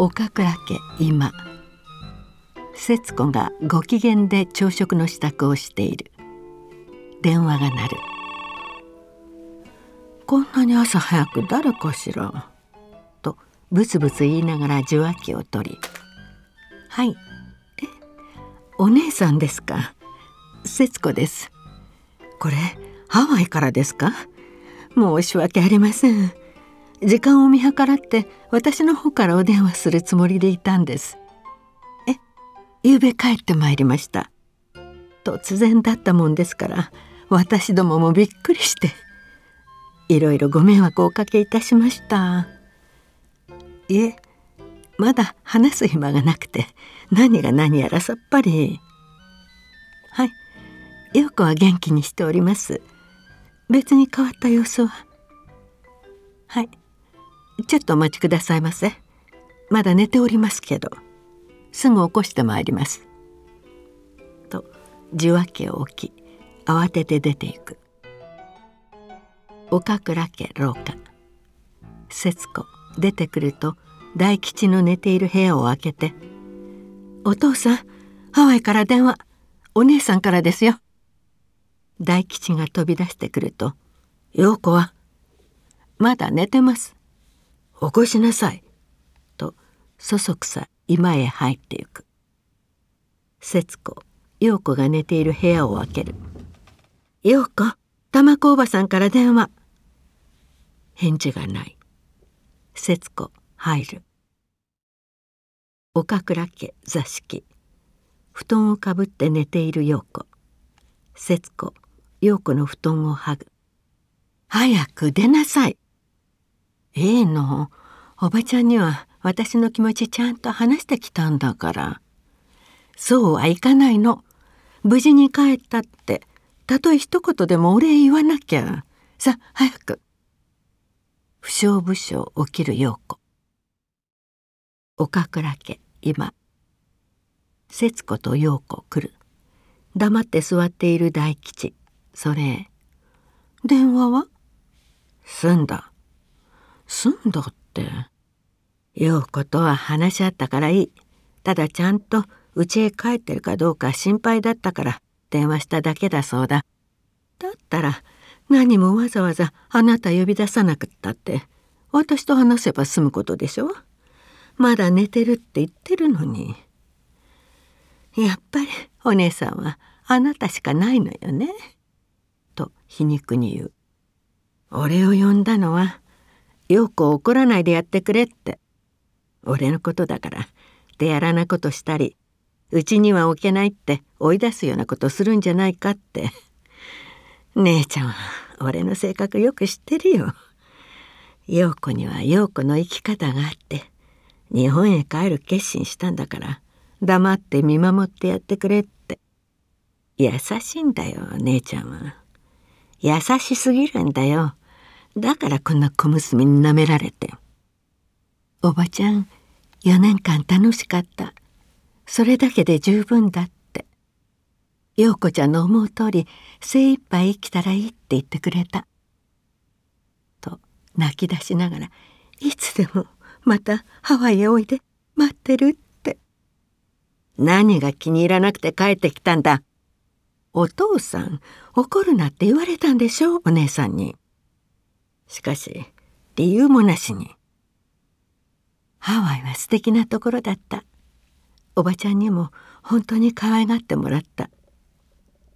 岡倉家今。節子がご機嫌で朝食の支度をしている。電話が鳴る。こんなに朝早く誰かしら？とブツブツ言いながら受話器を取り「はい。えお姉さんですか？節子です。これハワイからですか？申し訳ありません。時間を見計らって私の方からお電話するつもりでいたんです。え昨べ帰ってまいりました。突然だったもんですから私どももびっくりしていろいろご迷惑をおかけいたしました。いえまだ話す暇がなくて何が何やらさっぱり。はい陽子は元気にしております。別に変わった様子は。はい。ちょっとお待ちくださいませ。まだ寝ておりますけど。すぐ起こしてまいります。と受話器を置き慌てて出ていく。岡倉家廊下。節子出てくると大吉の寝ている部屋を開けて「お父さんハワイから電話。お姉さんからですよ」大吉が飛び出してくると「陽子はまだ寝てます。起こしなさい」とそそくさ居間へ入ってゆく。節子陽子が寝ている部屋を開ける「陽子玉子おばさんから電話」返事がない。節子入る。岡倉家座敷。布団をかぶって寝ている陽子。節子陽子の布団を剥ぐ。早く出なさい。ええの。おばちゃんには私の気持ちちゃんと話してきたんだから。そうはいかないの。無事に帰ったって。たとえ一言でもお礼言わなきゃ。さ早く。不祥不祥起きる陽子。岡倉家今。節子と陽子来る。黙って座っている大吉。それ。電話は？済んだ。済んだって。陽子とは話し合ったからいい。ただちゃんと家へ帰ってるかどうか心配だったから電話しただけだそうだ。だったら何もわざわざあなた呼び出さなくったって私と話せば済むことでしょ？まだ寝てるって言ってるのに。やっぱりお姉さんはあなたしかないのよね？と皮肉に言う。俺を呼んだのは陽子を怒らないでやってくれって。俺のことだから。手やらなことしたり。うちには置けないって。追い出すようなことするんじゃないかって。姉ちゃんは。俺の性格よく知ってるよ。陽子には陽子の生き方があって。日本へ帰る決心したんだから。黙って見守ってやってくれって。優しいんだよ姉ちゃんは。優しすぎるんだよ。だからこんな小娘に舐められて。おばちゃん4年間楽しかった。それだけで十分だって。陽子ちゃんの思う通り精一杯生きたらいいって言ってくれた。と泣き出しながらいつでもまたハワイへおいで待ってるって。何が気に入らなくて帰ってきたんだ。お父さん怒るなって言われたんでしょ？お姉さんに。しかし理由もなしにハワイは素敵なところだった。おばちゃんにも本当に可愛がってもらった。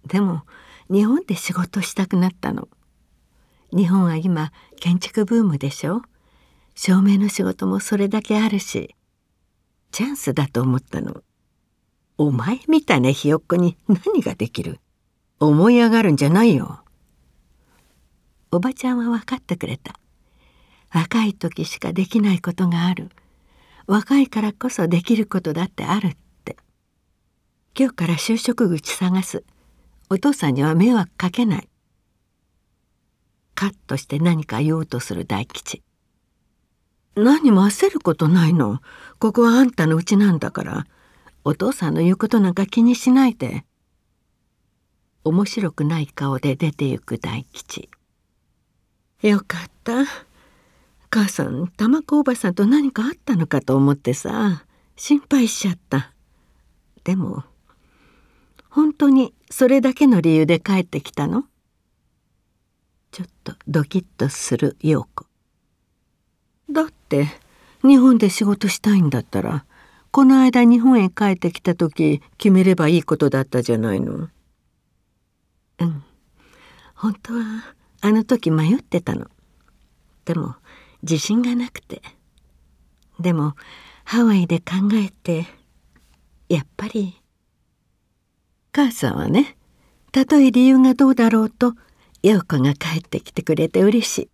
でも日本で仕事したくなったの。日本は今建築ブームでしょ。照明の仕事もそれだけあるしチャンスだと思ったの。お前みたいなひよっこに何ができる？思い上がるんじゃないよ。おばちゃんは分かってくれた。若い時しかできないことがある。若いからこそできることだってあるって。今日から就職口探す。お父さんには迷惑かけない。カッとして何か言おうとする大吉。何も焦ることないの。ここはあんたの家なんだから。お父さんの言うことなんか気にしないで。面白くない顔で出て行く大吉。よかった。母さん玉子おばさんと何かあったのかと思ってさ心配しちゃった。でも本当にそれだけの理由で帰ってきたの？ちょっとドキッとする陽子。だって日本で仕事したいんだったらこの間日本へ帰ってきた時決めればいいことだったじゃないの。うん。本当はあの時迷ってたの。でも自信がなくて。でもハワイで考えてやっぱり母さんはねたとえ理由がどうだろうと陽子が帰ってきてくれて嬉しい。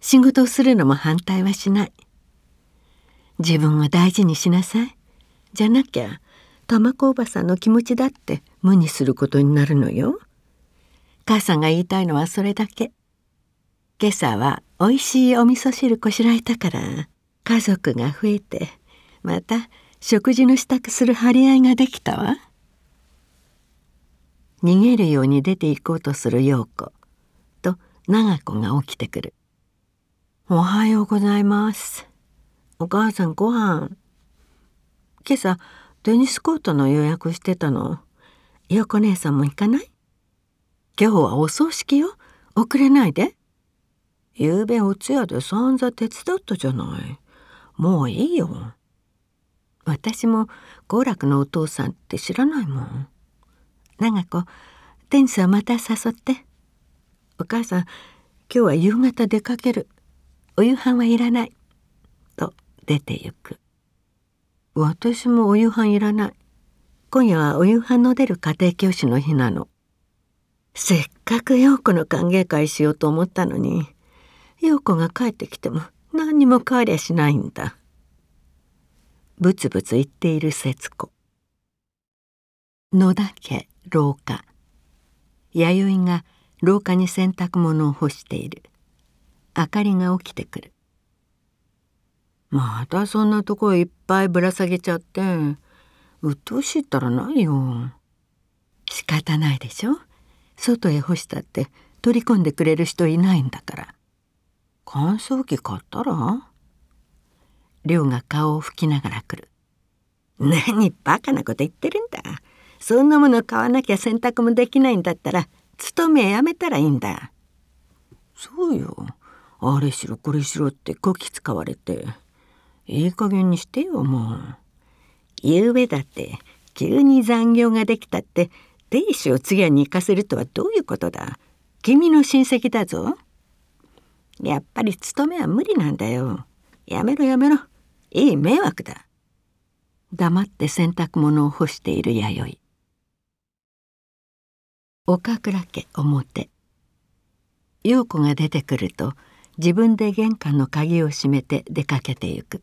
仕事をするのも反対はしない。自分を大事にしなさい。じゃなきゃ玉子おばさんの気持ちだって無にすることになるのよ。母さんが言いたいのはそれだけ。今朝はおいしいお味噌汁こしらえたから家族が増えてまた食事の支度する張り合いができたわ。逃げるように出て行こうとする陽子と長子が起きてくる「おはようございます。お母さんご飯。今朝テニスコートの予約してたの。陽子姉さんも行かない？今日はお葬式よ。遅れないで。ゆうべお通夜で散々手伝ったじゃない。もういいよ。私も好楽のお父さんって知らないもん。長子テニスはまた誘って。お母さん今日は夕方出かける。お夕飯はいらない。と出て行く。私もお夕飯いらない。今夜はお夕飯の出る家庭教師の日なの。せっかく陽子の歓迎会しようと思ったのに陽子が帰ってきても何にも変わりゃしないんだ。ブツブツ言っている節子。野田家廊下。弥生が廊下に洗濯物を干している。明かりが起きてくる。またそんなとこいっぱいぶら下げちゃってうっとうしいったらないよ。仕方ないでしょ？外へ干したって取り込んでくれる人いないんだから。乾燥機買ったら？亮が顔を拭きながら来る。何バカなこと言ってるんだ。そんなもの買わなきゃ洗濯もできないんだったら勤めやめたらいいんだ。そうよ。あれしろこれしろってこき使われて。いい加減にしてよもう。夕べだって急に残業ができたって亭主を次はに行かせるとはどういうことだ？君の親戚だぞ。やっぱり勤めは無理なんだよ。やめろやめろ。いい迷惑だ。黙って洗濯物を干している弥生。岡倉家表。陽子が出てくると自分で玄関の鍵を閉めて出かけてゆく。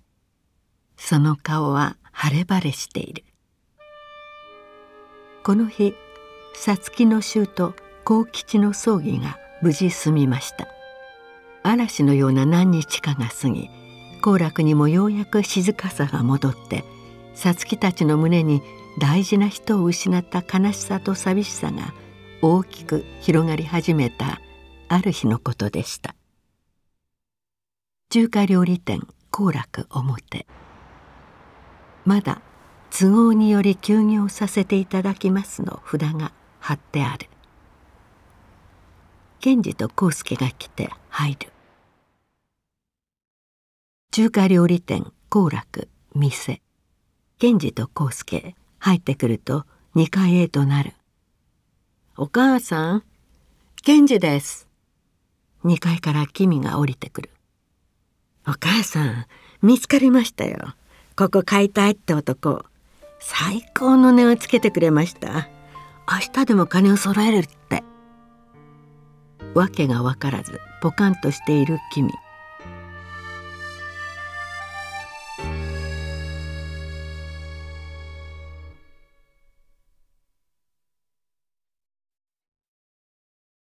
その顔は晴れ晴れしている。この日皐月の舅幸吉の葬儀が無事済みました。嵐のような何日かが過ぎ好楽にもようやく静かさが戻って皐月たちの胸に大事な人を失った悲しさと寂しさが大きく広がり始めたある日のことでした。中華料理店好楽表。まだ都合により休業させていただきますの札が貼ってある。賢治と康介が来て入る。中華料理店好楽店。賢治と康介入ってくると2階へとなる「お母さん賢治です」2階から君が降りてくる「お母さん見つかりましたよ。ここ買いたいって男。最高の値をつけてくれました。明日でも金を揃えるって」わけが分からずポカンとしている君。